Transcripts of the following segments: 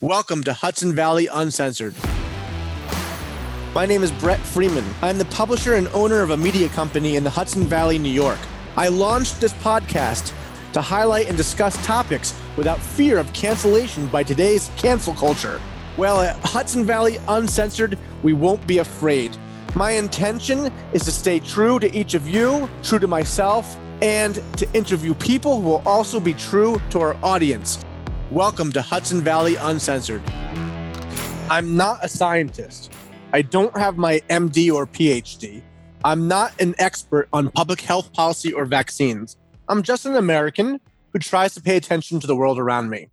Welcome to Hudson Valley Uncensored. My name is Brett Freeman. I'm the publisher and owner of a media company in the Hudson Valley, New York. I launched this podcast to highlight and discuss topics without fear of cancellation by today's cancel culture. Well, at Hudson Valley Uncensored, we won't be afraid. My intention is to stay true to each of you, true to myself, and to interview people who will also be true to our audience. Welcome to Hudson Valley Uncensored. I'm not a scientist. I don't have my MD or PhD. I'm not an expert on public health policy or vaccines. I'm just an American who tries to pay attention to the world around me.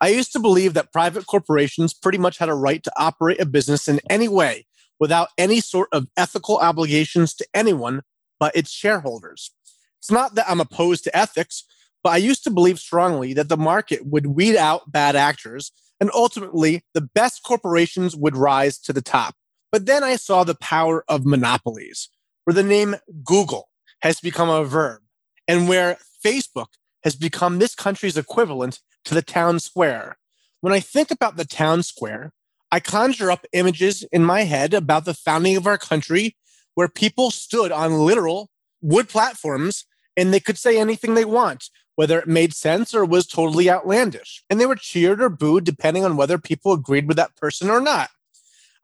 I used to believe that private corporations pretty much had a right to operate a business in any way without any sort of ethical obligations to anyone but its shareholders. It's not that I'm opposed to ethics, but I used to believe strongly that the market would weed out bad actors and ultimately the best corporations would rise to the top. But then I saw the power of monopolies, where the name Google has become a verb and where Facebook has become this country's equivalent to the town square. When I think about the town square, I conjure up images in my head about the founding of our country where people stood on literal wood platforms and they could say anything they want whether it made sense or was totally outlandish. And they were cheered or booed depending on whether people agreed with that person or not.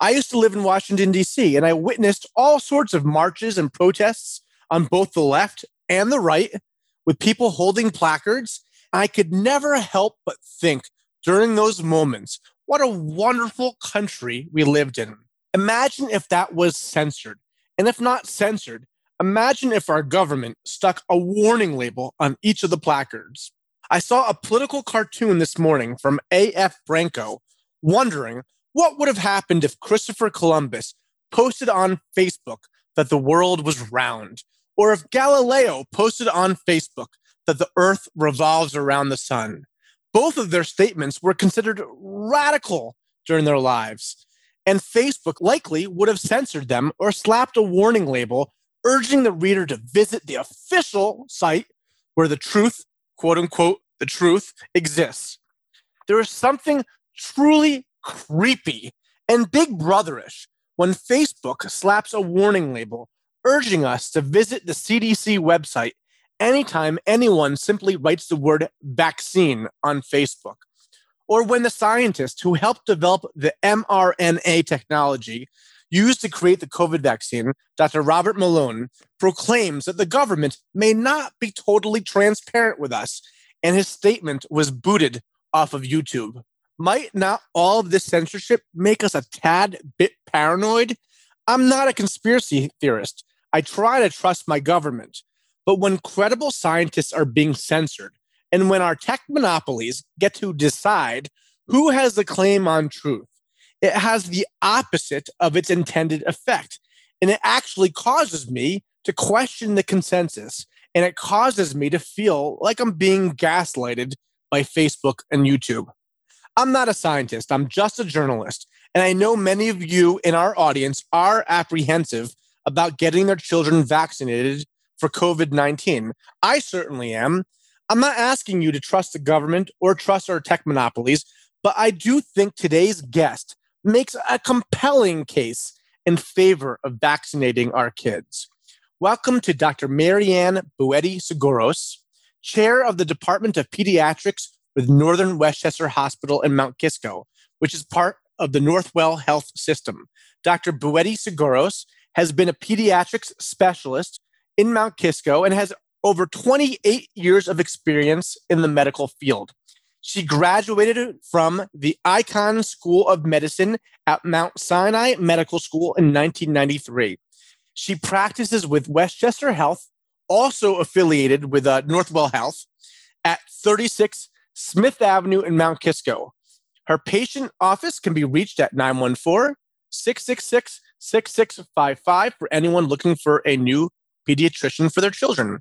I used to live in Washington, D.C., and I witnessed all sorts of marches and protests on both the left and the right with people holding placards. I could never help but think during those moments what a wonderful country we lived in. Imagine if that was censored. And if not censored, Imagine if our government stuck a warning label on each of the placards. I saw a political cartoon this morning from A.F. Branco wondering what would have happened if Christopher Columbus posted on Facebook that the world was round, or if Galileo posted on Facebook that the earth revolves around the sun. Both of their statements were considered radical during their lives, and Facebook likely would have censored them or slapped a warning label urging the reader to visit the official site where the truth, quote unquote, the truth exists. There is something truly creepy and big brotherish when Facebook slaps a warning label urging us to visit the CDC website anytime anyone simply writes the word vaccine on Facebook. Or when the scientist who helped develop the mRNA technology used to create the COVID vaccine, Dr. Robert Malone, proclaims that the government may not be totally transparent with us, and his statement was booted off of YouTube. Might not all of this censorship make us a tad bit paranoid? I'm not a conspiracy theorist. I try to trust my government. But when credible scientists are being censored, and when our tech monopolies get to decide who has the claim on truth, it has the opposite of its intended effect. And it actually causes me to question the consensus. And it causes me to feel like I'm being gaslighted by Facebook and YouTube. I'm not a scientist, I'm just a journalist. And I know many of you in our audience are apprehensive about getting their children vaccinated for COVID 19. I certainly am. I'm not asking you to trust the government or trust our tech monopolies, but I do think today's guest makes a compelling case in favor of vaccinating our kids. Welcome to Dr. Marianne Buetti Sgouros, chair of the Department of Pediatrics with Northern Westchester Hospital in Mount Kisco, which is part of the Northwell Health System. Dr. Buetti Sgouros has been a pediatrics specialist in Mount Kisco and has over 28 years of experience in the medical field. She graduated from the Icahn School of Medicine at Mount Sinai Medical School in 1993. She practices with Westchester Health, also affiliated with uh, Northwell Health, at 36 Smith Avenue in Mount Kisco. Her patient office can be reached at 914 666 6655 for anyone looking for a new pediatrician for their children.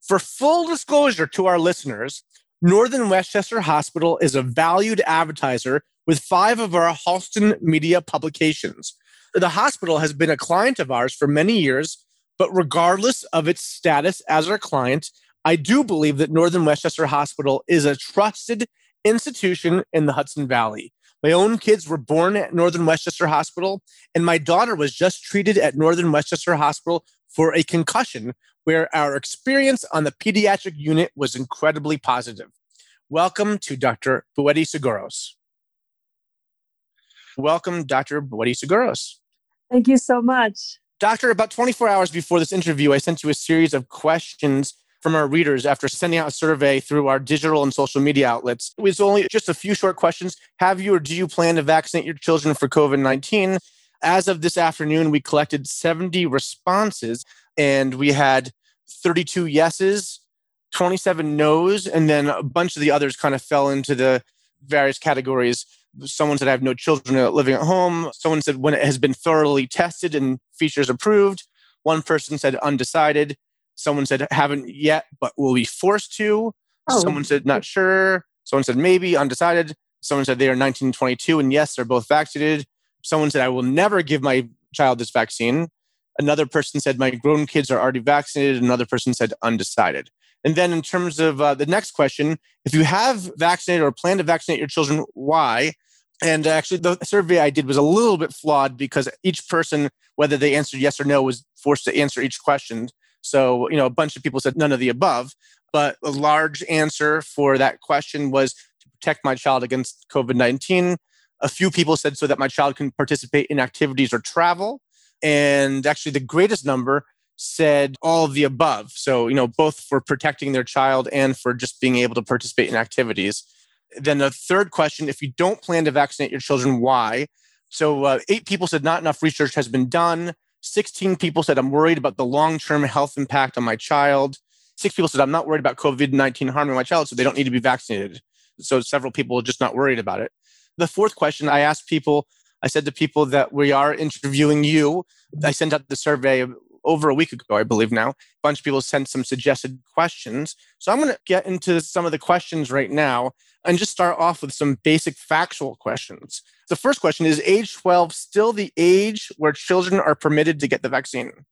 For full disclosure to our listeners, Northern Westchester Hospital is a valued advertiser with five of our Halston media publications. The hospital has been a client of ours for many years, but regardless of its status as our client, I do believe that Northern Westchester Hospital is a trusted institution in the Hudson Valley. My own kids were born at Northern Westchester Hospital, and my daughter was just treated at Northern Westchester Hospital for a concussion, where our experience on the pediatric unit was incredibly positive. Welcome to Dr. Buetti Sgouros. Welcome, Dr. Buetti Sgouros. Thank you so much. Doctor, about 24 hours before this interview, I sent you a series of questions from our readers after sending out a survey through our digital and social media outlets. It was only just a few short questions. Have you or do you plan to vaccinate your children for COVID 19? As of this afternoon, we collected 70 responses and we had 32 yeses, 27 no's, and then a bunch of the others kind of fell into the various categories Someone said I have no children living at home. Someone said when it has been thoroughly tested and features approved. One person said undecided. Someone said haven't yet, but will be forced to. Oh. Someone said not sure. Someone said maybe undecided. Someone said they are 1922 and yes, they're both vaccinated. Someone said I will never give my child this vaccine. Another person said my grown kids are already vaccinated. Another person said undecided. And then, in terms of uh, the next question, if you have vaccinated or plan to vaccinate your children, why? And actually, the survey I did was a little bit flawed because each person, whether they answered yes or no, was forced to answer each question. So, you know, a bunch of people said none of the above. But a large answer for that question was to protect my child against COVID 19. A few people said so that my child can participate in activities or travel. And actually, the greatest number said all of the above. So, you know, both for protecting their child and for just being able to participate in activities. Then the third question if you don't plan to vaccinate your children, why? So, uh, eight people said not enough research has been done. 16 people said I'm worried about the long term health impact on my child. Six people said I'm not worried about COVID 19 harming my child, so they don't need to be vaccinated. So, several people are just not worried about it. The fourth question I asked people, I said to people that we are interviewing you. I sent out the survey over a week ago, I believe now. A bunch of people sent some suggested questions. So I'm going to get into some of the questions right now and just start off with some basic factual questions. The first question is age 12 still the age where children are permitted to get the vaccine?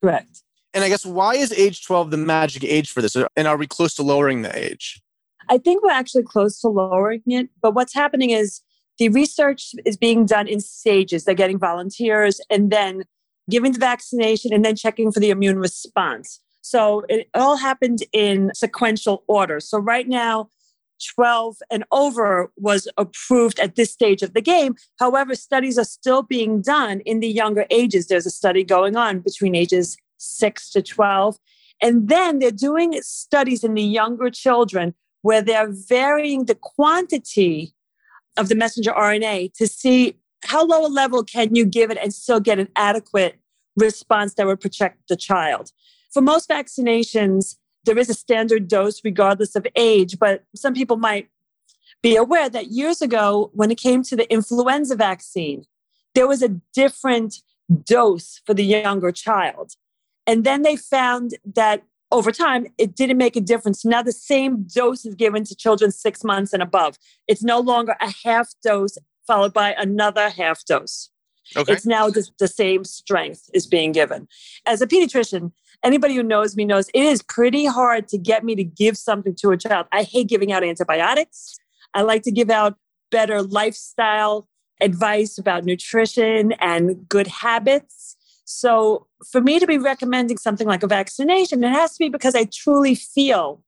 Correct. And I guess why is age 12 the magic age for this? And are we close to lowering the age? I think we're actually close to lowering it. But what's happening is the research is being done in stages. They're getting volunteers and then giving the vaccination, and then checking for the immune response. So it all happened in sequential order. So right now, 12 and over was approved at this stage of the game. However, studies are still being done in the younger ages. There's a study going on between ages 6 to 12. And then they're doing studies in the younger children where they're varying the quantity of the messenger RNA to see how low a level can you give it and still get an adequate response that would protect the child? For most vaccinations, there is a standard dose regardless of age, but some people might be aware that years ago, when it came to the influenza vaccine, there was a different dose for the younger child. And then they found that over time, it didn't make a difference. Now the same dose is given to children six months and above. It's no longer a half dose followed by another half dose. Okay. It's now just the same strength is being given. As a pediatrician, anybody who knows me knows it is pretty hard to get me to give something to a child. I hate giving out antibiotics. I like to give out better lifestyle advice about nutrition and good habits. So, for me to be recommending something like a vaccination, it has to be because I truly feel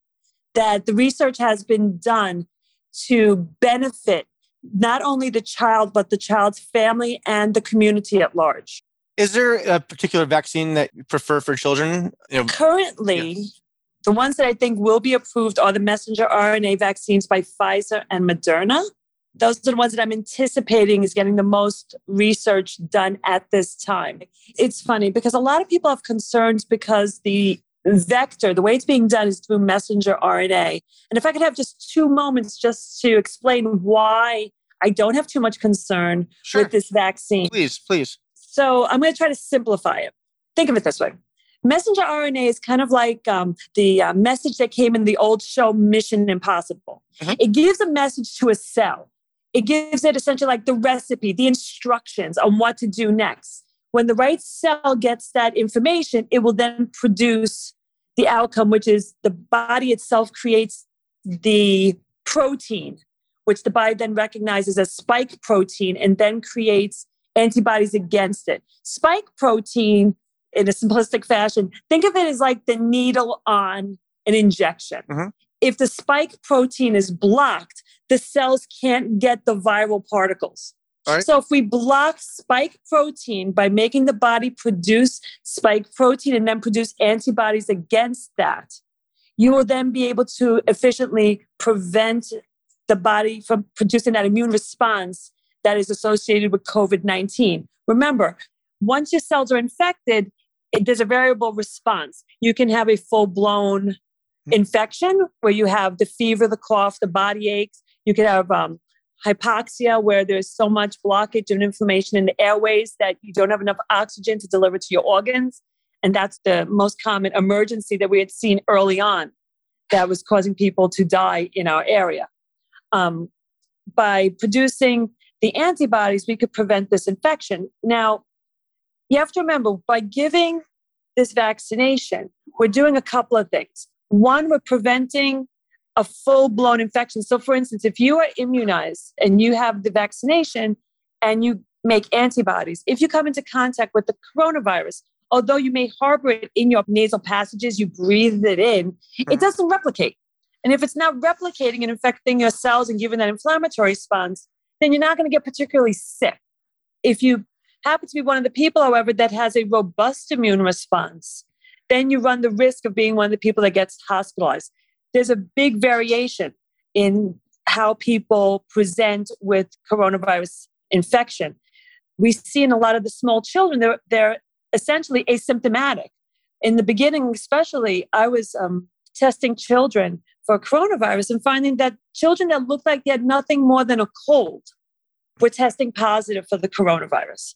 that the research has been done to benefit not only the child, but the child's family and the community at large. Is there a particular vaccine that you prefer for children? You know, Currently, yeah. the ones that I think will be approved are the messenger RNA vaccines by Pfizer and Moderna. Those are the ones that I'm anticipating is getting the most research done at this time. It's funny because a lot of people have concerns because the vector, the way it's being done is through messenger RNA. And if I could have just two moments just to explain why I don't have too much concern sure. with this vaccine. Please, please. So I'm going to try to simplify it. Think of it this way. Messenger RNA is kind of like um, the uh, message that came in the old show Mission Impossible. Mm-hmm. It gives a message to a cell. It gives it essentially like the recipe, the instructions on what to do next. When the right cell gets that information, it will then produce the outcome, which is the body itself creates the protein, which the body then recognizes as spike protein and then creates antibodies against it. Spike protein, in a simplistic fashion, think of it as like the needle on an injection. Mm-hmm. If the spike protein is blocked, the cells can't get the viral particles. Right. So if we block spike protein by making the body produce spike protein and then produce antibodies against that, you will then be able to efficiently prevent the body from producing that immune response that is associated with COVID 19. Remember, once your cells are infected, it, there's a variable response. You can have a full blown. Infection where you have the fever, the cough, the body aches. You can have um, hypoxia, where there's so much blockage and inflammation in the airways that you don't have enough oxygen to deliver to your organs. And that's the most common emergency that we had seen early on that was causing people to die in our area. Um, by producing the antibodies, we could prevent this infection. Now, you have to remember by giving this vaccination, we're doing a couple of things. One, we're preventing a full blown infection. So, for instance, if you are immunized and you have the vaccination and you make antibodies, if you come into contact with the coronavirus, although you may harbor it in your nasal passages, you breathe it in, it mm-hmm. doesn't replicate. And if it's not replicating and infecting your cells and giving that inflammatory response, then you're not going to get particularly sick. If you happen to be one of the people, however, that has a robust immune response, then you run the risk of being one of the people that gets hospitalized. There's a big variation in how people present with coronavirus infection. We see in a lot of the small children, they're, they're essentially asymptomatic. In the beginning, especially, I was um, testing children for coronavirus and finding that children that looked like they had nothing more than a cold were testing positive for the coronavirus.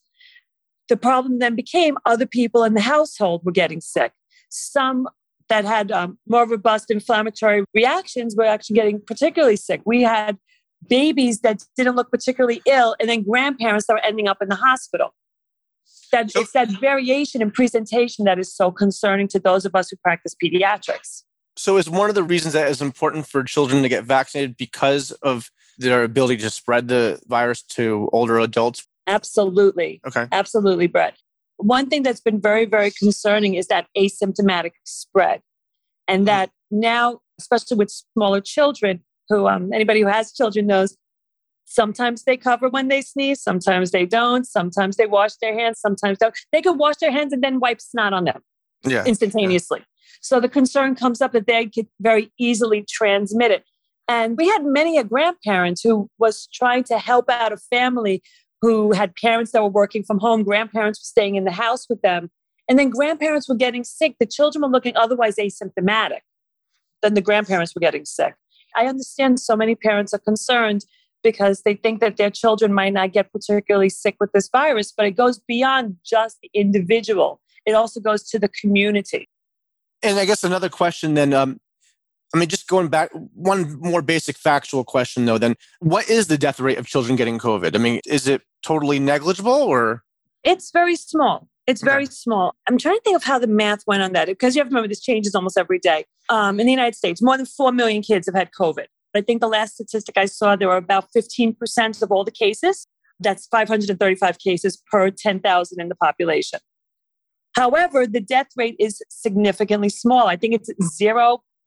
The problem then became other people in the household were getting sick. Some that had um, more robust inflammatory reactions were actually getting particularly sick. We had babies that didn't look particularly ill, and then grandparents that were ending up in the hospital. That so, it's that variation in presentation that is so concerning to those of us who practice pediatrics. So, is one of the reasons that is important for children to get vaccinated because of their ability to spread the virus to older adults? Absolutely. Okay. Absolutely, Brett. One thing that's been very, very concerning is that asymptomatic spread. And mm-hmm. that now, especially with smaller children, who um, anybody who has children knows sometimes they cover when they sneeze, sometimes they don't, sometimes they wash their hands, sometimes don't. They can wash their hands and then wipe snot on them yeah. instantaneously. Yeah. So the concern comes up that they could very easily transmit it. And we had many a grandparent who was trying to help out a family who had parents that were working from home, grandparents were staying in the house with them. And then grandparents were getting sick. The children were looking otherwise asymptomatic. Then the grandparents were getting sick. I understand so many parents are concerned because they think that their children might not get particularly sick with this virus, but it goes beyond just the individual. It also goes to the community. And I guess another question then, um, I mean, just going back, one more basic factual question though, then what is the death rate of children getting COVID? I mean, is it totally negligible or? It's very small. It's very okay. small. I'm trying to think of how the math went on that because you have to remember this changes almost every day. Um, in the United States, more than 4 million kids have had COVID. I think the last statistic I saw, there were about 15% of all the cases. That's 535 cases per 10,000 in the population. However, the death rate is significantly small. I think it's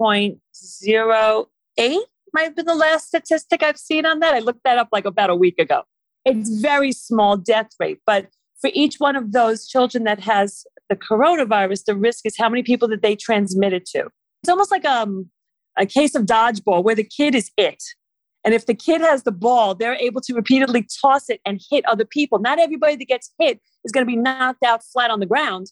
0.08 might have been the last statistic I've seen on that. I looked that up like about a week ago. It's very small death rate, but for each one of those children that has the coronavirus, the risk is how many people that they transmit it to. It's almost like um, a case of dodgeball where the kid is it. And if the kid has the ball, they're able to repeatedly toss it and hit other people. Not everybody that gets hit is going to be knocked out flat on the ground,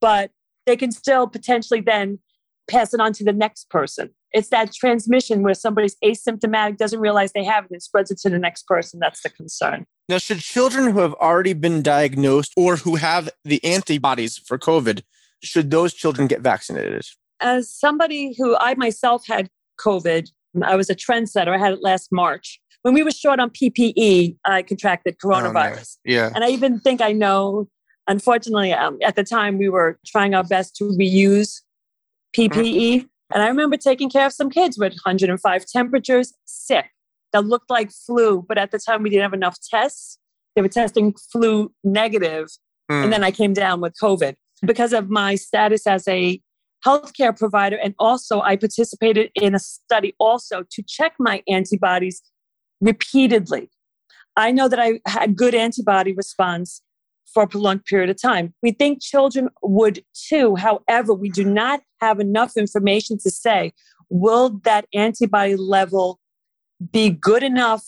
but they can still potentially then pass it on to the next person. It's that transmission where somebody's asymptomatic, doesn't realize they have it, and spreads it to the next person. That's the concern. Now, should children who have already been diagnosed or who have the antibodies for COVID, should those children get vaccinated? As somebody who I myself had COVID, I was a trendsetter. I had it last March. When we were short on PPE, I contracted coronavirus. Oh, yeah. And I even think I know unfortunately, um, at the time, we were trying our best to reuse PPE. Mm-hmm. And I remember taking care of some kids with 105 temperatures, sick. that looked like flu, but at the time we didn't have enough tests. They were testing flu negative, mm. And then I came down with COVID because of my status as a healthcare provider. And also, I participated in a study also to check my antibodies repeatedly. I know that I had good antibody response for a prolonged period of time. We think children would too. However, we do not have enough information to say, will that antibody level be good enough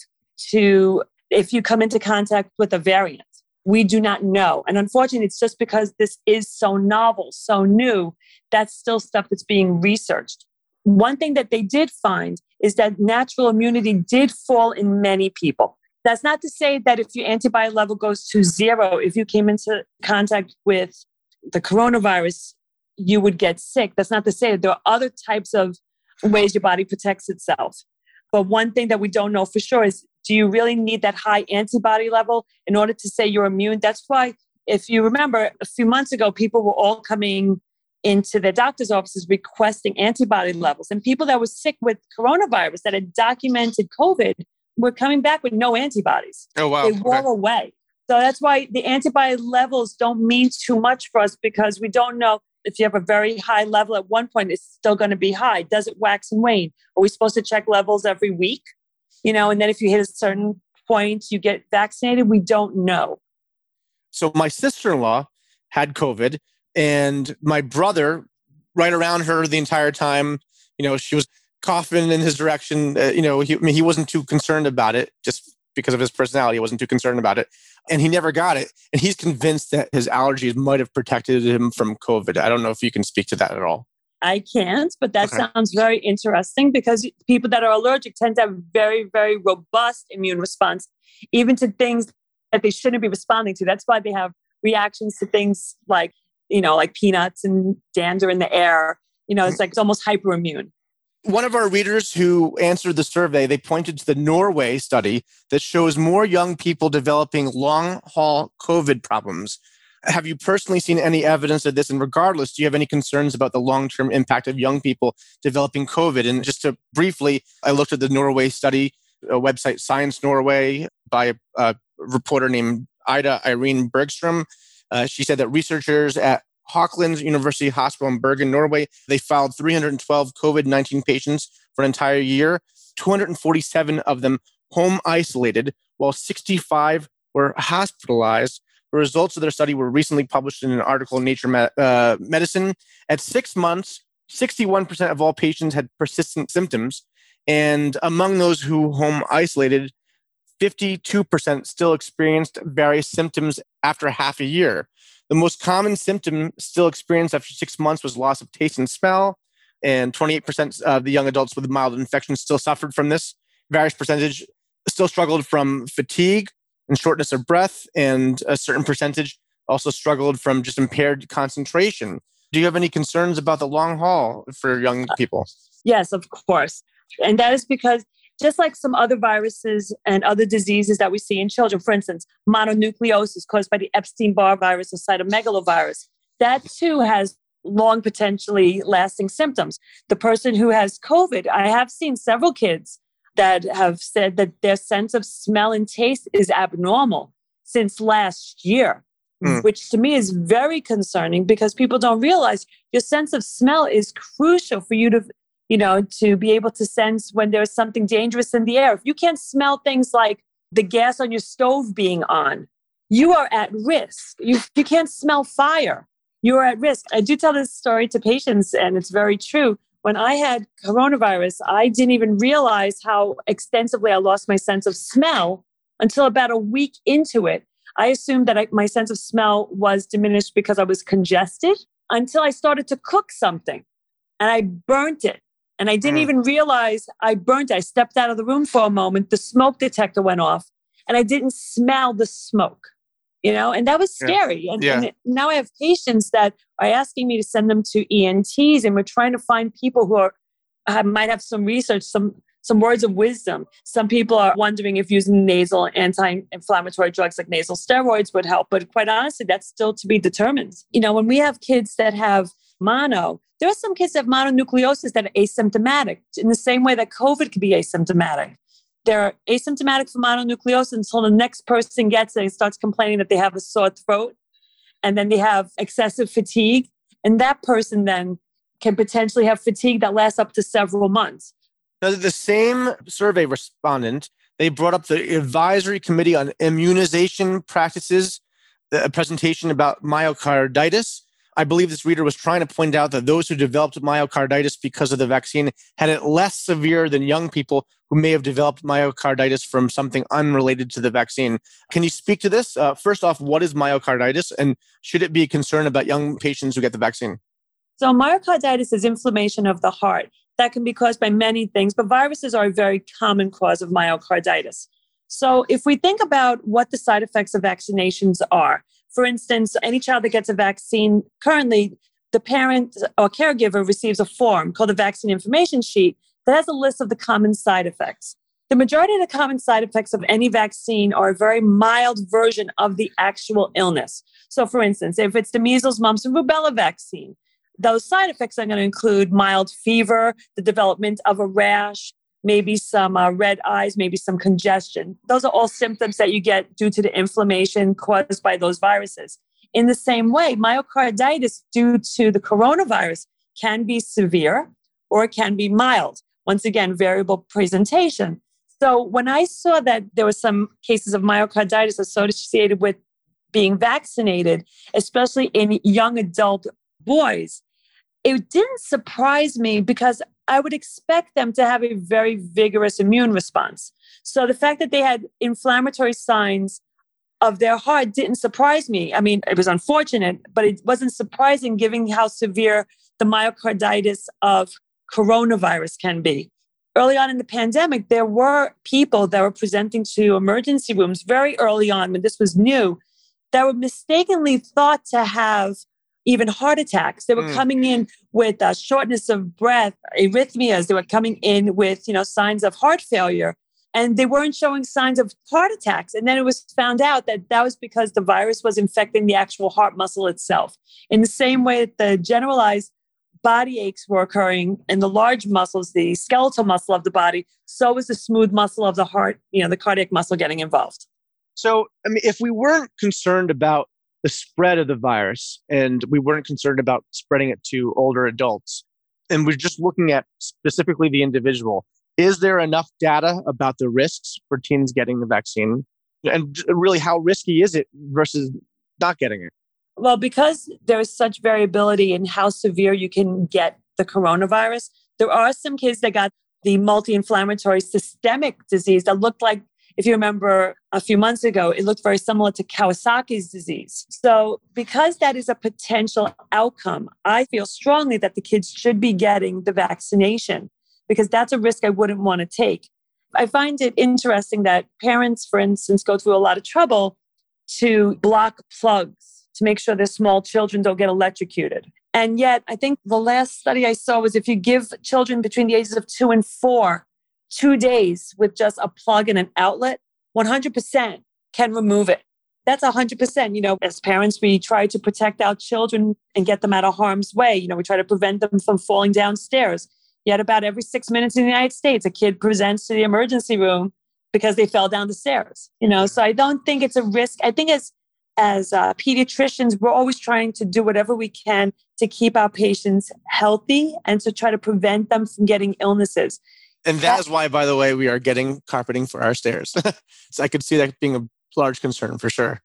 to, if you come into contact with a variant? We do not know. And unfortunately, it's just because this is so novel, so new, that's still stuff that's being researched. One thing that they did find is that natural immunity did fall in many people. That's not to say that if your antibody level goes to zero, if you came into contact with the coronavirus, you would get sick. That's not to say there are other types of ways your body protects itself. But one thing that we don't know for sure is do you really need that high antibody level in order to say you're immune? That's why, if you remember, a few months ago, people were all coming into their doctor's offices requesting antibody levels. And people that were sick with coronavirus that had documented COVID were coming back with no antibodies. Oh, wow. They wore okay. away. So that's why the antibody levels don't mean too much for us because we don't know if you have a very high level at one point, it's still going to be high. Does it wax and wane? Are we supposed to check levels every week? You know, and then if you hit a certain point, you get vaccinated. We don't know. So my sister in law had COVID, and my brother, right around her the entire time, you know, she was coughing in his direction. Uh, you know, he, I mean, he wasn't too concerned about it just because of his personality. He wasn't too concerned about it. And he never got it. And he's convinced that his allergies might have protected him from COVID. I don't know if you can speak to that at all. I can't, but that okay. sounds very interesting because people that are allergic tend to have very, very robust immune response, even to things that they shouldn't be responding to. That's why they have reactions to things like, you know, like peanuts and dander in the air. You know, it's like it's almost hyperimmune. One of our readers who answered the survey, they pointed to the Norway study that shows more young people developing long haul COVID problems. Have you personally seen any evidence of this? And regardless, do you have any concerns about the long term impact of young people developing COVID? And just to briefly, I looked at the Norway study, a website Science Norway by a, reporter named Ida Irene Bergstrom. Uh, she said that researchers at Haukeland University Hospital in Bergen, Norway. They filed 312 COVID 19 patients for an entire year, 247 of them home isolated, while 65 were hospitalized. The results of their study were recently published in an article in Nature uh, Medicine. At six months, 61% of all patients had persistent symptoms. And among those who home isolated, 52% still experienced various symptoms after half a year. The most common symptom still experienced after six months was loss of taste and smell. And 28% of the young adults with mild infection still suffered from this. Various percentage still struggled from fatigue and shortness of breath. And a certain percentage also struggled from just impaired concentration. Do you have any concerns about the long haul for young uh, people? Yes, of course. And that is because just like some other viruses and other diseases that we see in children, for instance, mononucleosis caused by the Epstein Barr virus or cytomegalovirus, that too has long, potentially lasting symptoms. The person who has COVID, I have seen several kids that have said that their sense of smell and taste is abnormal since last year. Mm. Which to me is very concerning because people don't realize your sense of smell is crucial for you to you know, to be able to sense when there's something dangerous in the air. If you can't smell things like the gas on your stove being on, you are at risk. You, you can't smell fire. You are at risk. I do tell this story to patients, and it's very true. When I had coronavirus, I didn't even realize how extensively I lost my sense of smell until about a week into it. I assumed that I, my sense of smell was diminished because I was congested until I started to cook something and I burnt it. And I didn't mm. even realize I burnt. I stepped out of the room for a moment. The smoke detector went off and I didn't smell the smoke, you know, and that was scary. Yeah. And, yeah. and, now I have patients that are asking me to send them to ENTs and we're trying to find people who are, uh, might have some research, some, some words of wisdom. Some people are wondering if using nasal anti-inflammatory drugs like nasal steroids would help, but quite honestly, that's still to be determined. You know, when we have kids that have mono, there are some kids that have mononucleosis that are asymptomatic in the same way that COVID could be asymptomatic. they're asymptomatic for mononucleosis until the next person gets it and starts complaining that they have a sore throat. And then they have excessive fatigue. And that person then can potentially have fatigue that lasts up to several months. Now, the same survey respondent, they brought up the advisory committee on immunization practices, a presentation about myocarditis. I believe this reader was trying to point out that those who developed myocarditis because of the vaccine had it less severe than young people who may have developed myocarditis from something unrelated to the vaccine. Can you speak to this? Uh, first off, what is myocarditis and should it be a concern about young patients who get the vaccine? So, myocarditis is inflammation of the heart that can be caused by many things, but viruses are a very common cause of myocarditis. So, if we think about what the side effects of vaccinations are, for instance, any child that gets a vaccine currently, the parent or caregiver receives a form called the vaccine information sheet that has a list of the common side effects. The majority of the common side effects of any vaccine are a very mild version of the actual illness. So, for instance, if it's the measles, mumps, and rubella vaccine, those side effects are going to include mild fever, the development of a rash, maybe some uh, red eyes, maybe some congestion. Those are all symptoms that you get due to the inflammation caused by those viruses. In the same way, myocarditis due to the coronavirus can be severe or it can be mild. Once again, variable presentation. So when I saw that there were some cases of myocarditis associated with being vaccinated, especially in young adult boys, it didn't surprise me because I would expect them to have a very vigorous immune response. So the fact that they had inflammatory signs of their heart didn't surprise me. I mean, it was unfortunate, but it wasn't surprising given how severe the myocarditis of coronavirus can be. Early on in the pandemic, there were people that were presenting to emergency rooms very early on when this was new that were mistakenly thought to have even heart attacks. They were mm. coming in with uh, shortness of breath, arrhythmias. They were coming in with you know signs of heart failure, and they weren't showing signs of heart attacks. And then it was found out that that was because the virus was infecting the actual heart muscle itself. In the same way that the generalized body aches were occurring in the large muscles, the skeletal muscle of the body, so was the smooth muscle of the heart, you know, the cardiac muscle getting involved. So, I mean, if we weren't concerned about the spread of the virus and we weren't concerned about spreading it to older adults. And we're just looking at specifically the individual. Is there enough data about the risks for teens getting the vaccine? And really how risky is it versus not getting it? Well because there's such variability in how severe you can get the coronavirus there are some kids that got the multi-inflammatory systemic disease that looked like if you remember a few months ago, it looked very similar to Kawasaki's disease. So, because that is a potential outcome, I feel strongly that the kids should be getting the vaccination because that's a risk I wouldn't want to take. I find it interesting that parents, for instance, go through a lot of trouble to block plugs to make sure their small children don't get electrocuted. And yet, I think the last study I saw was if you give children between the ages of two and four two days with just a plug and an outlet, 100% can remove it. That's 100%. You know, as parents, we try to protect our children and get them out of harm's way. You know, we try to prevent them from falling downstairs. Yet, about every six minutes in the United States, a kid presents to the emergency room because they fell down the stairs. You know, so I don't think it's a risk. I think as as uh, pediatricians, we're always trying to do whatever we can to keep our patients healthy and to try to prevent them from getting illnesses. And that is why, by the way, we are getting carpeting for our stairs. so I could see that being a large concern for sure.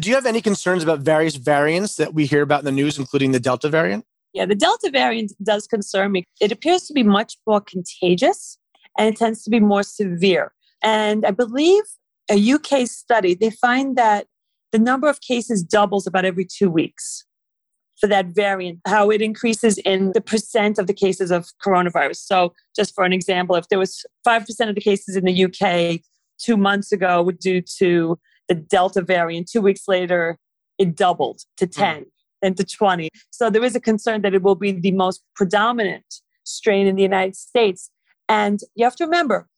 Do you have any concerns about various variants that we hear about in the news, including the Delta variant? Yeah, the Delta variant does concern me. It appears to be much more contagious and it tends to be more severe. And I believe a UK study, they find that the number of cases doubles about every two weeks for that variant, how it increases in the percent of the cases of coronavirus. So, just for an example, if there was 5% of the cases in the UK two months ago were due to the Delta variant, two weeks later, it doubled to hmm. 10, mm. then to 20. So, there is a concern that it will be the most predominant strain in the United States. And you have to remember,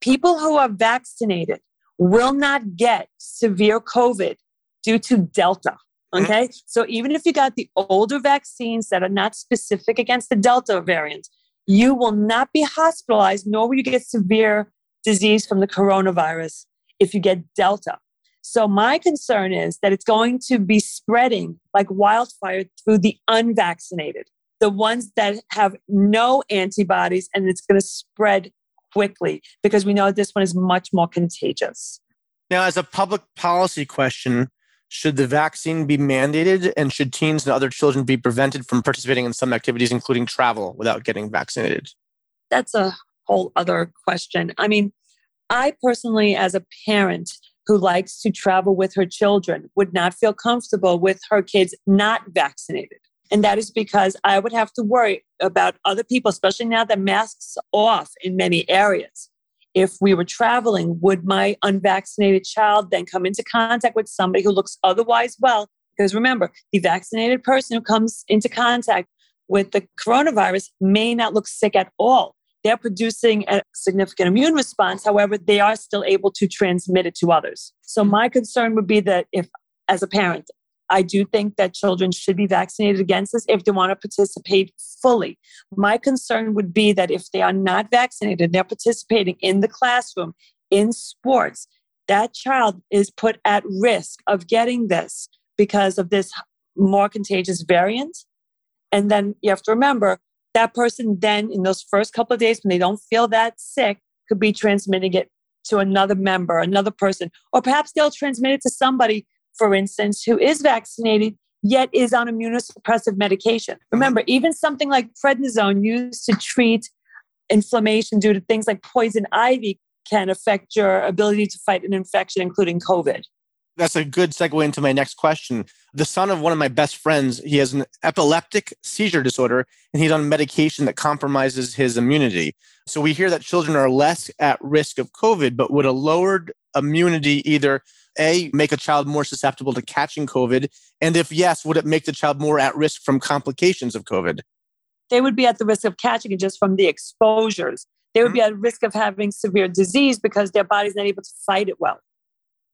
people who are vaccinated will not get severe COVID due to Delta. Mm-hmm. Okay. So even if you got the older vaccines that are not specific against the Delta variant, you will not be hospitalized, nor will you get severe disease from the coronavirus if you get Delta. So my concern is that it's going to be spreading like wildfire through the unvaccinated, the ones that have no antibodies, and it's going to spread quickly because we know this one is much more contagious. Now, as a public policy question, should the vaccine be mandated and should teens and other children be prevented from participating in some activities, including travel, without getting vaccinated? That's a whole other question. I mean, I personally, as a parent who likes to travel with her children, would not feel comfortable with her kids not vaccinated. And that is because I would have to worry about other people, especially now that masks off in many areas if we were traveling, would my unvaccinated child then come into contact with somebody who looks otherwise well? Because remember, the vaccinated person who comes into contact with the coronavirus may not look sick at all. They're producing a significant immune response. However, they are still able to transmit it to others. So, mm. my concern would be that if, as a parent, I do think that children should be vaccinated against this if they want to participate fully. My concern would be that if they are not vaccinated, they're participating in the classroom, in sports, that child is put at risk of getting this because of this more contagious variant. And then you have to remember that person then in those first couple of days when they don't feel that sick could be transmitting it to another member, another person, or perhaps they'll transmit it to somebody for instance, who is vaccinated yet is on immunosuppressive medication. Mm-hmm. Remember, even something like prednisone used to treat inflammation due to things like poison ivy can affect your ability to fight an infection, including COVID. That's a good segue into my next question. The son of one of my best friends, he has an epileptic seizure disorder and he's on medication that compromises his immunity. So we hear that children are less at risk of COVID, but would a lowered immunity either a, make a child more susceptible to catching COVID? And if yes, would it make the child more at risk from complications of COVID? They would be at the risk of catching it just from the exposures. They would mm-hmm. be at risk of having severe disease because their body's not able to fight it well.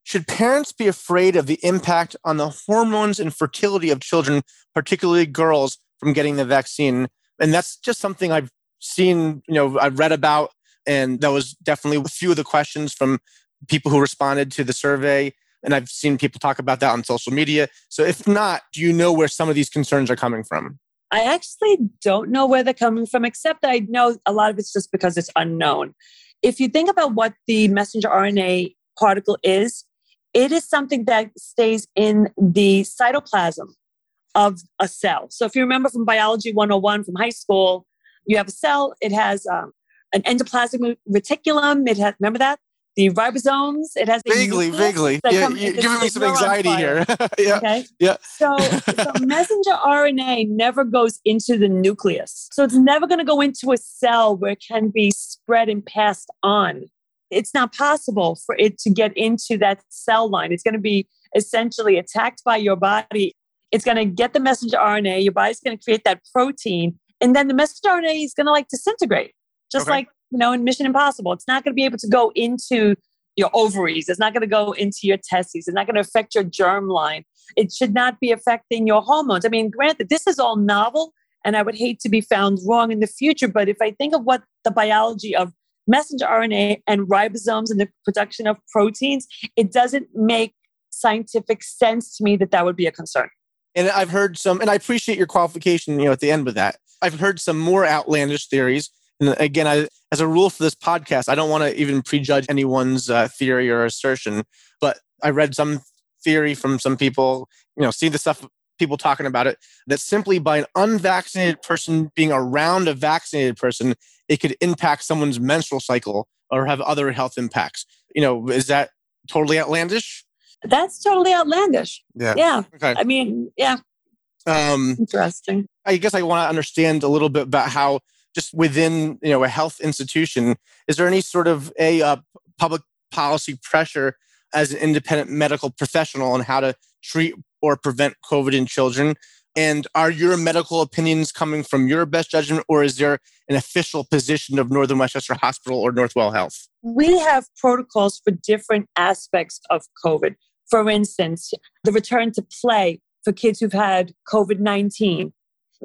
Should parents be afraid of the impact on the hormones and fertility of children, particularly girls, from getting the vaccine? And that's just something I've seen, you know, I've read about. And that was definitely a few of the questions from people who responded to the survey. And I've seen people talk about that on social media. So if not, do you know where some of these concerns are coming from? I actually don't know where they're coming from, except I know a lot of it's just because it's unknown. If you think about what the messenger RNA particle is, it is something that stays in the cytoplasm of a cell. So if you remember from biology 101 from high school, you have a cell, it has um, an endoplasmic reticulum. It has, remember that? The ribosomes. It has vaguely, vaguely. Yeah, you're giving me some anxiety here. yeah. Okay. Yeah. So, so messenger RNA never goes into the nucleus. So it's never going to go into a cell where it can be spread and passed on. It's not possible for it to get into that cell line. It's going to be essentially attacked by your body. It's going to get the messenger RNA. Your body's going to create that protein. And then the messenger RNA is going to like disintegrate, just okay. like you know, in Mission Impossible. It's not going to be able to go into your ovaries. It's not going to go into your testes. It's not going to affect your germ line. It should not be affecting your hormones. I mean, granted, this is all novel, and I would hate to be found wrong in the future. But if I think of what the biology of messenger RNA and ribosomes and the production of proteins, it doesn't make scientific sense to me that that would be a concern. And I've heard some, and I appreciate your qualification, you know, at the end with that. I've heard some more outlandish theories. And again, I, as a rule for this podcast, I don't want to even prejudge anyone's uh, theory or assertion, but I read some theory from some people, you know, see the stuff people talking about it, that simply by an unvaccinated person being around a vaccinated person, it could impact someone's menstrual cycle or have other health impacts. You know, is that totally outlandish? That's totally outlandish. Yeah. Yeah. Okay. I mean, yeah. Um, Interesting. I guess I want to understand a little bit about how just within you know a health institution is there any sort of a uh, public policy pressure as an independent medical professional on how to treat or prevent covid in children? And are your medical opinions coming from your best judgment or is there an official position of northern westchester hospital or northwell health? We have protocols for different aspects of covid. For instance the return to play for kids who've had covid-19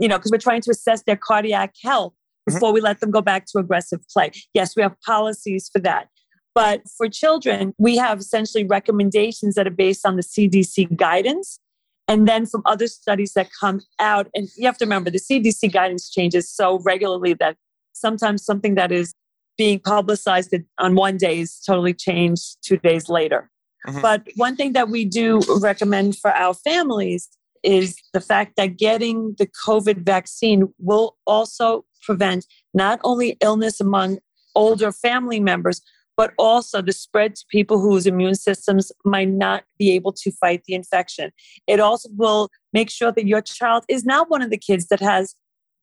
you know because we're trying to assess their cardiac health Mm-hmm. before we let them go back to aggressive play. Yes, we have policies for that. But for children, we have essentially recommendations that are based on the CDC guidance and then from other studies that come out. And you have to remember the CDC guidance changes so regularly that sometimes something that is being publicized on one day is totally changed two days later. Mm-hmm. But one thing that we do recommend for our families is the fact that getting the COVID vaccine will also prevent not only illness among older family members, but also the spread to people whose immune systems might not be able to fight the infection. It also will make sure that your child is not one of the kids that has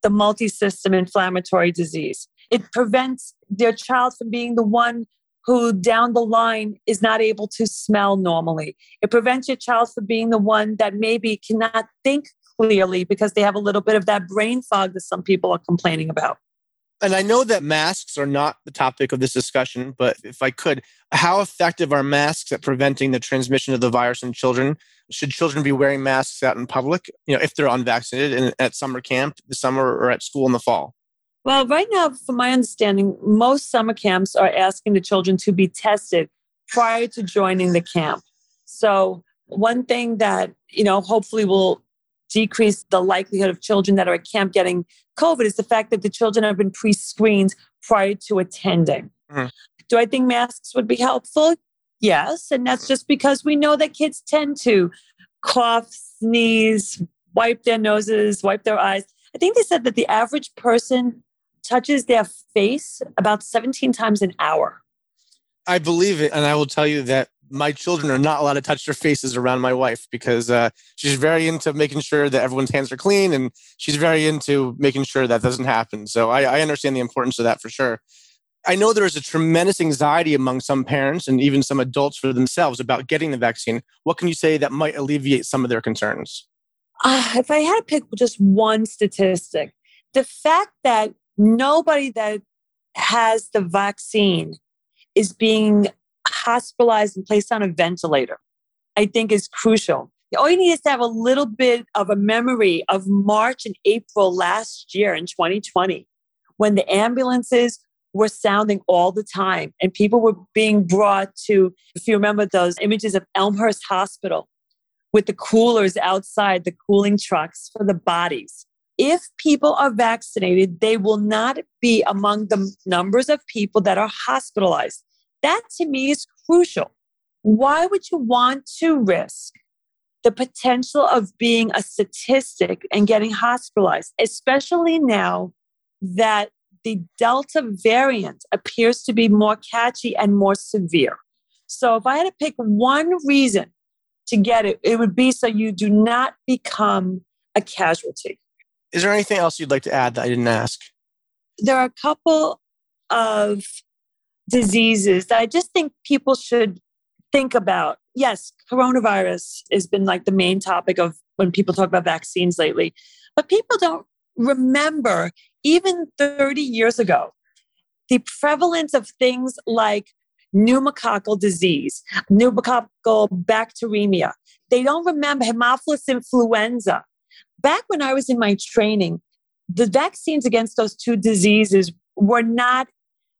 the multi system inflammatory disease. It prevents their child from being the one who down the line is not able to smell normally. It prevents your child from being the one that maybe cannot think clearly because they have a little bit of that brain fog that some people are complaining about. And I know that masks are not the topic of this discussion, but if I could, how effective are masks at preventing the transmission of the virus in children? Should children be wearing masks out in public, you know, if they're unvaccinated and at summer camp this summer or at school in the fall? Well, right now, from my understanding, most summer camps are asking the children to be tested prior to joining the camp. So, one thing that, you know, hopefully will decrease the likelihood of children that are at camp getting COVID is the fact that the children have been pre screened prior to attending. Mm. Do I think masks would be helpful? Yes. And that's just because we know that kids tend to cough, sneeze, wipe their noses, wipe their eyes. I think they said that the average person touches their face about 17 times an hour. I believe it. And I will tell you that my children are not allowed to touch their faces around my wife because uh, she's very into making sure that everyone's hands are clean and she's very into making sure that doesn't happen. So I, I understand the importance of that for sure. I know there is a tremendous anxiety among some parents and even some adults for themselves about getting the vaccine. What can you say that might alleviate some of their concerns? Uh, if I had to pick just one statistic, the fact that nobody that has the vaccine is being hospitalized and placed on a ventilator, I think is crucial. All you need is to have a little bit of a memory of March and April last year in 2020 when the ambulances were sounding all the time and people were being brought to, if you remember those images of Elmhurst Hospital with the coolers outside, the cooling trucks for the bodies if people are vaccinated, they will not be among the numbers of people that are hospitalized. That to me is crucial. Why would you want to risk the potential of being a statistic and getting hospitalized, especially now that the Delta variant appears to be more catchy and more severe? So, if I had to pick one reason to get it, it would be so you do not become a casualty. Is there anything else you'd like to add that I didn't ask? There are a couple of diseases that I just think people should think about. Yes, coronavirus has been like the main topic of when people talk about vaccines lately, but people don't remember even 30 years ago the prevalence of things like pneumococcal disease, pneumococcal bacteremia. They don't remember Haemophilus influenza back when I was in my training, the vaccines against those two diseases were not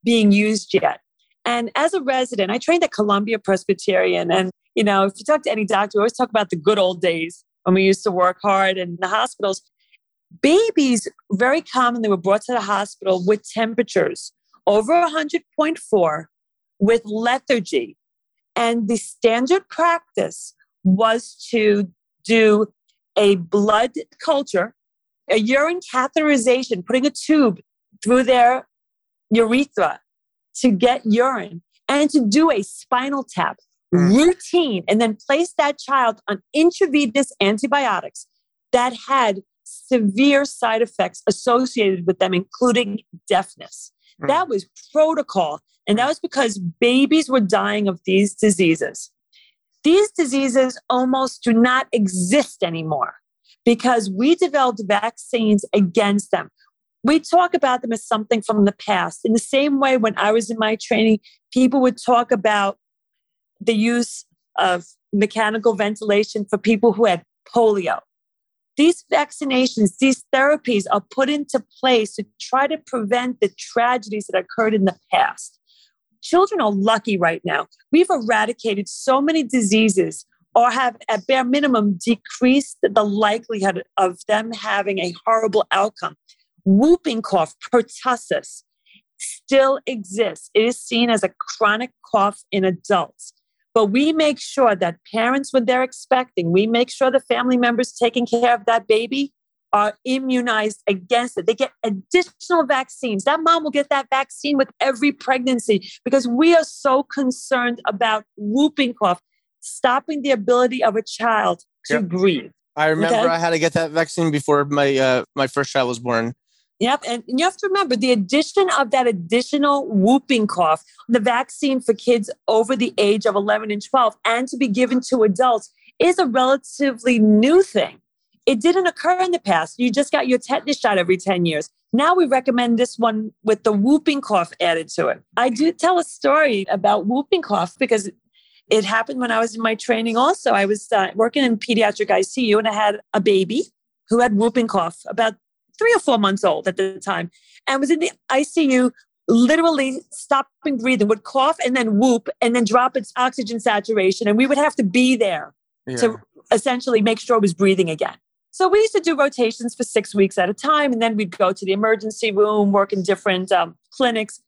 being used yet. And as a resident, I trained at Columbia Presbyterian. And, you know, if you talk to any doctor, we always talk about the good old days when we used to work hard in the hospitals. Babies very commonly were brought to the hospital with temperatures over 100.4 with lethargy. And the standard practice was to do a blood culture, a urine catheterization, putting a tube through their urethra to get urine, and to do a spinal tap mm. routine, and then place that child on intravenous antibiotics that had severe side effects associated with them, including deafness. Mm. That was protocol. And that was because babies were dying of these diseases. These diseases almost do not exist anymore because we developed vaccines against them. We talk about them as something from the past. In the same way, when I was in my training, people would talk about the use of mechanical ventilation for people who had polio. These vaccinations, these therapies are put into place to try to prevent the tragedies that occurred in the past. Children are lucky right now. We've eradicated so many diseases or have at bare minimum decreased the likelihood of them having a horrible outcome. Whooping cough, pertussis, still exists. It is seen as a chronic cough in adults. But we make sure that parents, when they're expecting, we make sure the family members taking care of that baby are immunized against it. They get additional vaccines. That mom will get that vaccine with every pregnancy because we are so concerned about whooping cough, stopping the ability of a child to yep. breathe. I remember okay? I had to get that vaccine before my uh, my first child was born. Yep. And you have to remember the addition of that additional whooping cough, the vaccine for kids over the age of 11 and 12, and to be given to adults is a relatively new thing. It didn't occur in the past. You just got your tetanus shot every 10 years. Now we recommend this one with the whooping cough added to it. I do tell a story about whooping cough because it happened when I was in my training also. I was uh, working in pediatric ICU and I had a baby who had whooping cough about three or four months old at the time, and was in the ICU, literally stopping breathing, would cough and then whoop and then drop its oxygen saturation. And we would have to be there yeah. to essentially make sure it was breathing again. So we used to do rotations for six weeks at a time. And then we'd go to the emergency room, work in different um, clinics.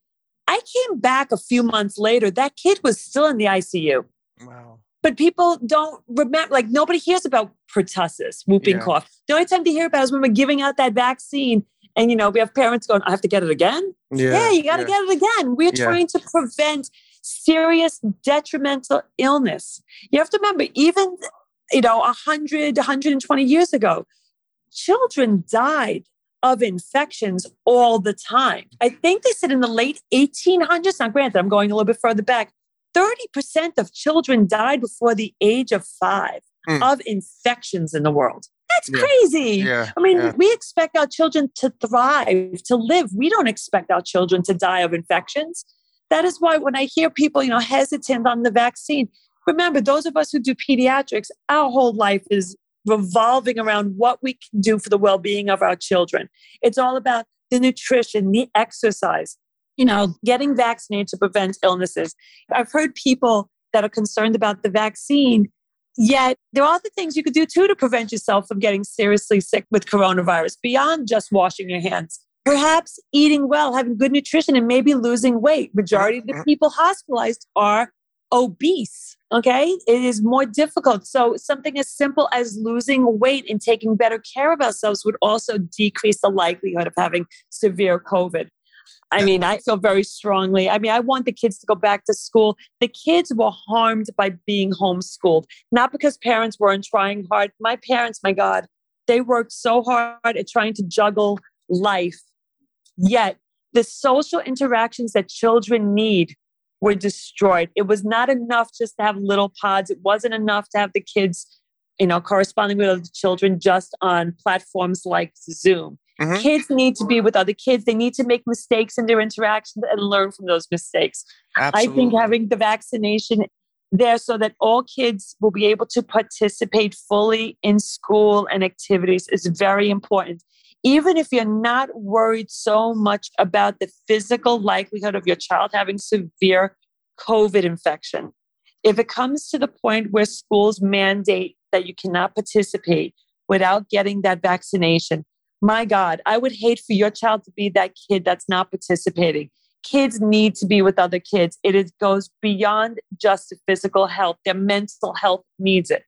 I came back a few months later. That kid was still in the ICU. Wow. But people don't remember, like nobody hears about pertussis, whooping yeah. cough. The only time they hear about it is when we're giving out that vaccine. And, you know, we have parents going, I have to get it again. Yeah, yeah you got to yeah. get it again. We're trying to prevent serious detrimental illness. You have to remember, even, you know, 100, 120 years ago, children died of infections all the time. I think they said in the late 1800s, now granted, I'm going a little bit further back, 30% of children died before the age of five mm. of infections in the world. That's yeah. crazy. Yeah. I mean, yeah. we expect our children to thrive, to live. We don't expect our children to die of infections. That is why when I hear people, you know, hesitant on the vaccine, remember those of us who do pediatrics, our whole life is revolving around what we can do for the well-being of our children. It's all about the nutrition, the exercise, you know, getting vaccinated to prevent illnesses. I've heard people that are concerned about the vaccine, yet there are other things you could do too to prevent yourself from getting seriously sick with coronavirus beyond just washing your hands. Perhaps eating well, having good nutrition, and maybe losing weight. Majority of the mm-hmm. people hospitalized are obese. Okay. It is more difficult. So, something as simple as losing weight and taking better care of ourselves would also decrease the likelihood of having severe COVID. I mean, I feel very strongly. I mean, I want the kids to go back to school. The kids were harmed by being homeschooled, not because parents weren't trying hard. My parents, my God, they worked so hard at trying to juggle life. Yet, the social interactions that children need were destroyed. It was not enough just to have little pods. It wasn't enough to have the kids, you know, corresponding with other children just on platforms like Zoom. Mm-hmm. Kids need to be with other kids. They need to make mistakes in their interactions and learn from those mistakes. Absolutely. I think having the vaccination there so that all kids will be able to participate fully in school and activities is very important. Even if you're not worried so much about the physical likelihood of your child having severe COVID infection, if it comes to the point where schools mandate that you cannot participate without getting that vaccination, my God, I would hate for your child to be that kid that's not participating. Kids need to be with other kids. It is, goes beyond just physical health, their mental health needs it.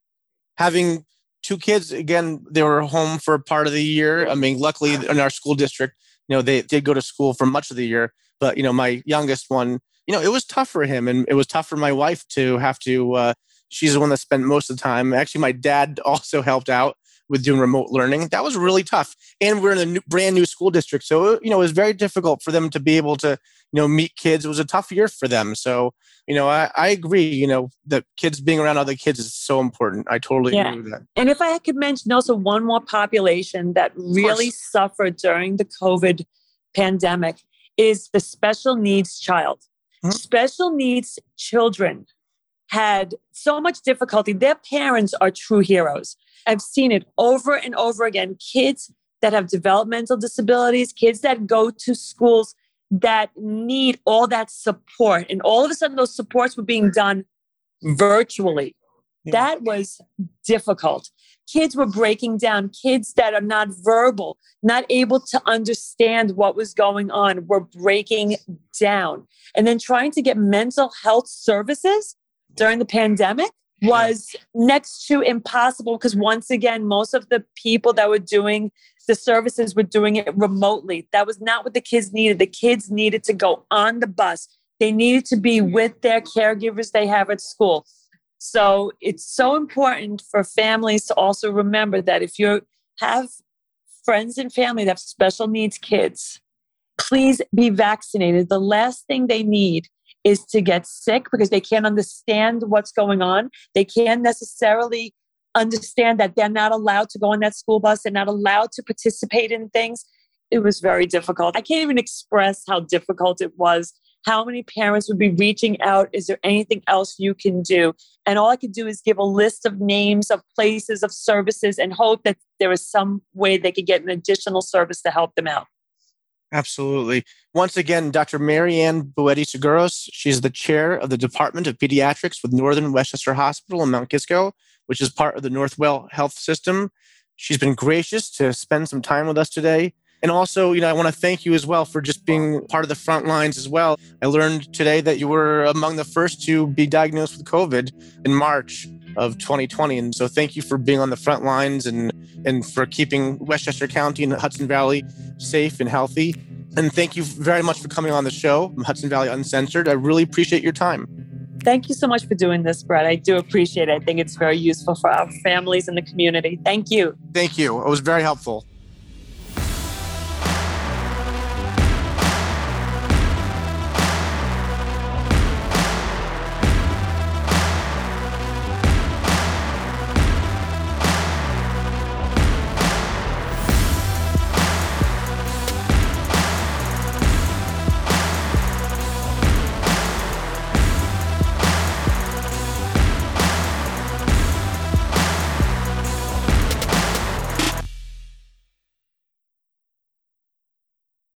Having two kids, again, they were home for part of the year. I mean, luckily in our school district, you know, they did go to school for much of the year. But, you know, my youngest one, you know, it was tough for him. And it was tough for my wife to have to, uh, she's the one that spent most of the time. Actually, my dad also helped out with doing remote learning. That was really tough. And we're in a new, brand new school district. So, you know, it was very difficult for them to be able to, you know, meet kids. It was a tough year for them. So, you know, I, I agree, you know, that kids being around other kids is so important. I totally yeah. agree with that. And if I could mention also one more population that really suffered during the COVID pandemic is the special needs child. Mm-hmm. Special needs children had so much difficulty. Their parents are true heroes. I've seen it over and over again. Kids that have developmental disabilities, kids that go to schools that need all that support. And all of a sudden, those supports were being done virtually. Yeah. That was difficult. Kids were breaking down, kids that are not verbal, not able to understand what was going on, were breaking down. And then trying to get mental health services during the pandemic was next to impossible because once again most of the people that were doing the services were doing it remotely. That was not what the kids needed. The kids needed to go on the bus. They needed to be mm-hmm. with their caregivers they have at school. So it's so important for families to also remember that if you have friends and family that have special needs kids please be vaccinated. The last thing they need is to get sick because they can't understand what's going on. They can't necessarily understand that they're not allowed to go on that school bus. They're not allowed to participate in things. It was very difficult. I can't even express how difficult it was. How many parents would be reaching out? Is there anything else you can do? And all I could do is give a list of names of places, of services, and hope that there was some way they could get an additional service to help them out. Absolutely. Once again, Dr. Marianne Buetti Sgouros, she's the chair of the Department of Pediatrics with Northern Westchester Hospital in Mount Kisco, which is part of the Northwell Health System. She's been gracious to spend some time with us today. And also, you know, I want to thank you as well for just being part of the front lines as well. I learned today that you were among the first to be diagnosed with COVID in March of 2020. And so thank you for being on the front lines and, and for keeping Westchester County and Hudson Valley safe and healthy. And thank you very much for coming on the show, Hudson Valley Uncensored. I really appreciate your time. Thank you so much for doing this, Brett. I do appreciate it. I think it's very useful for our families and the community. Thank you. Thank you. It was very helpful.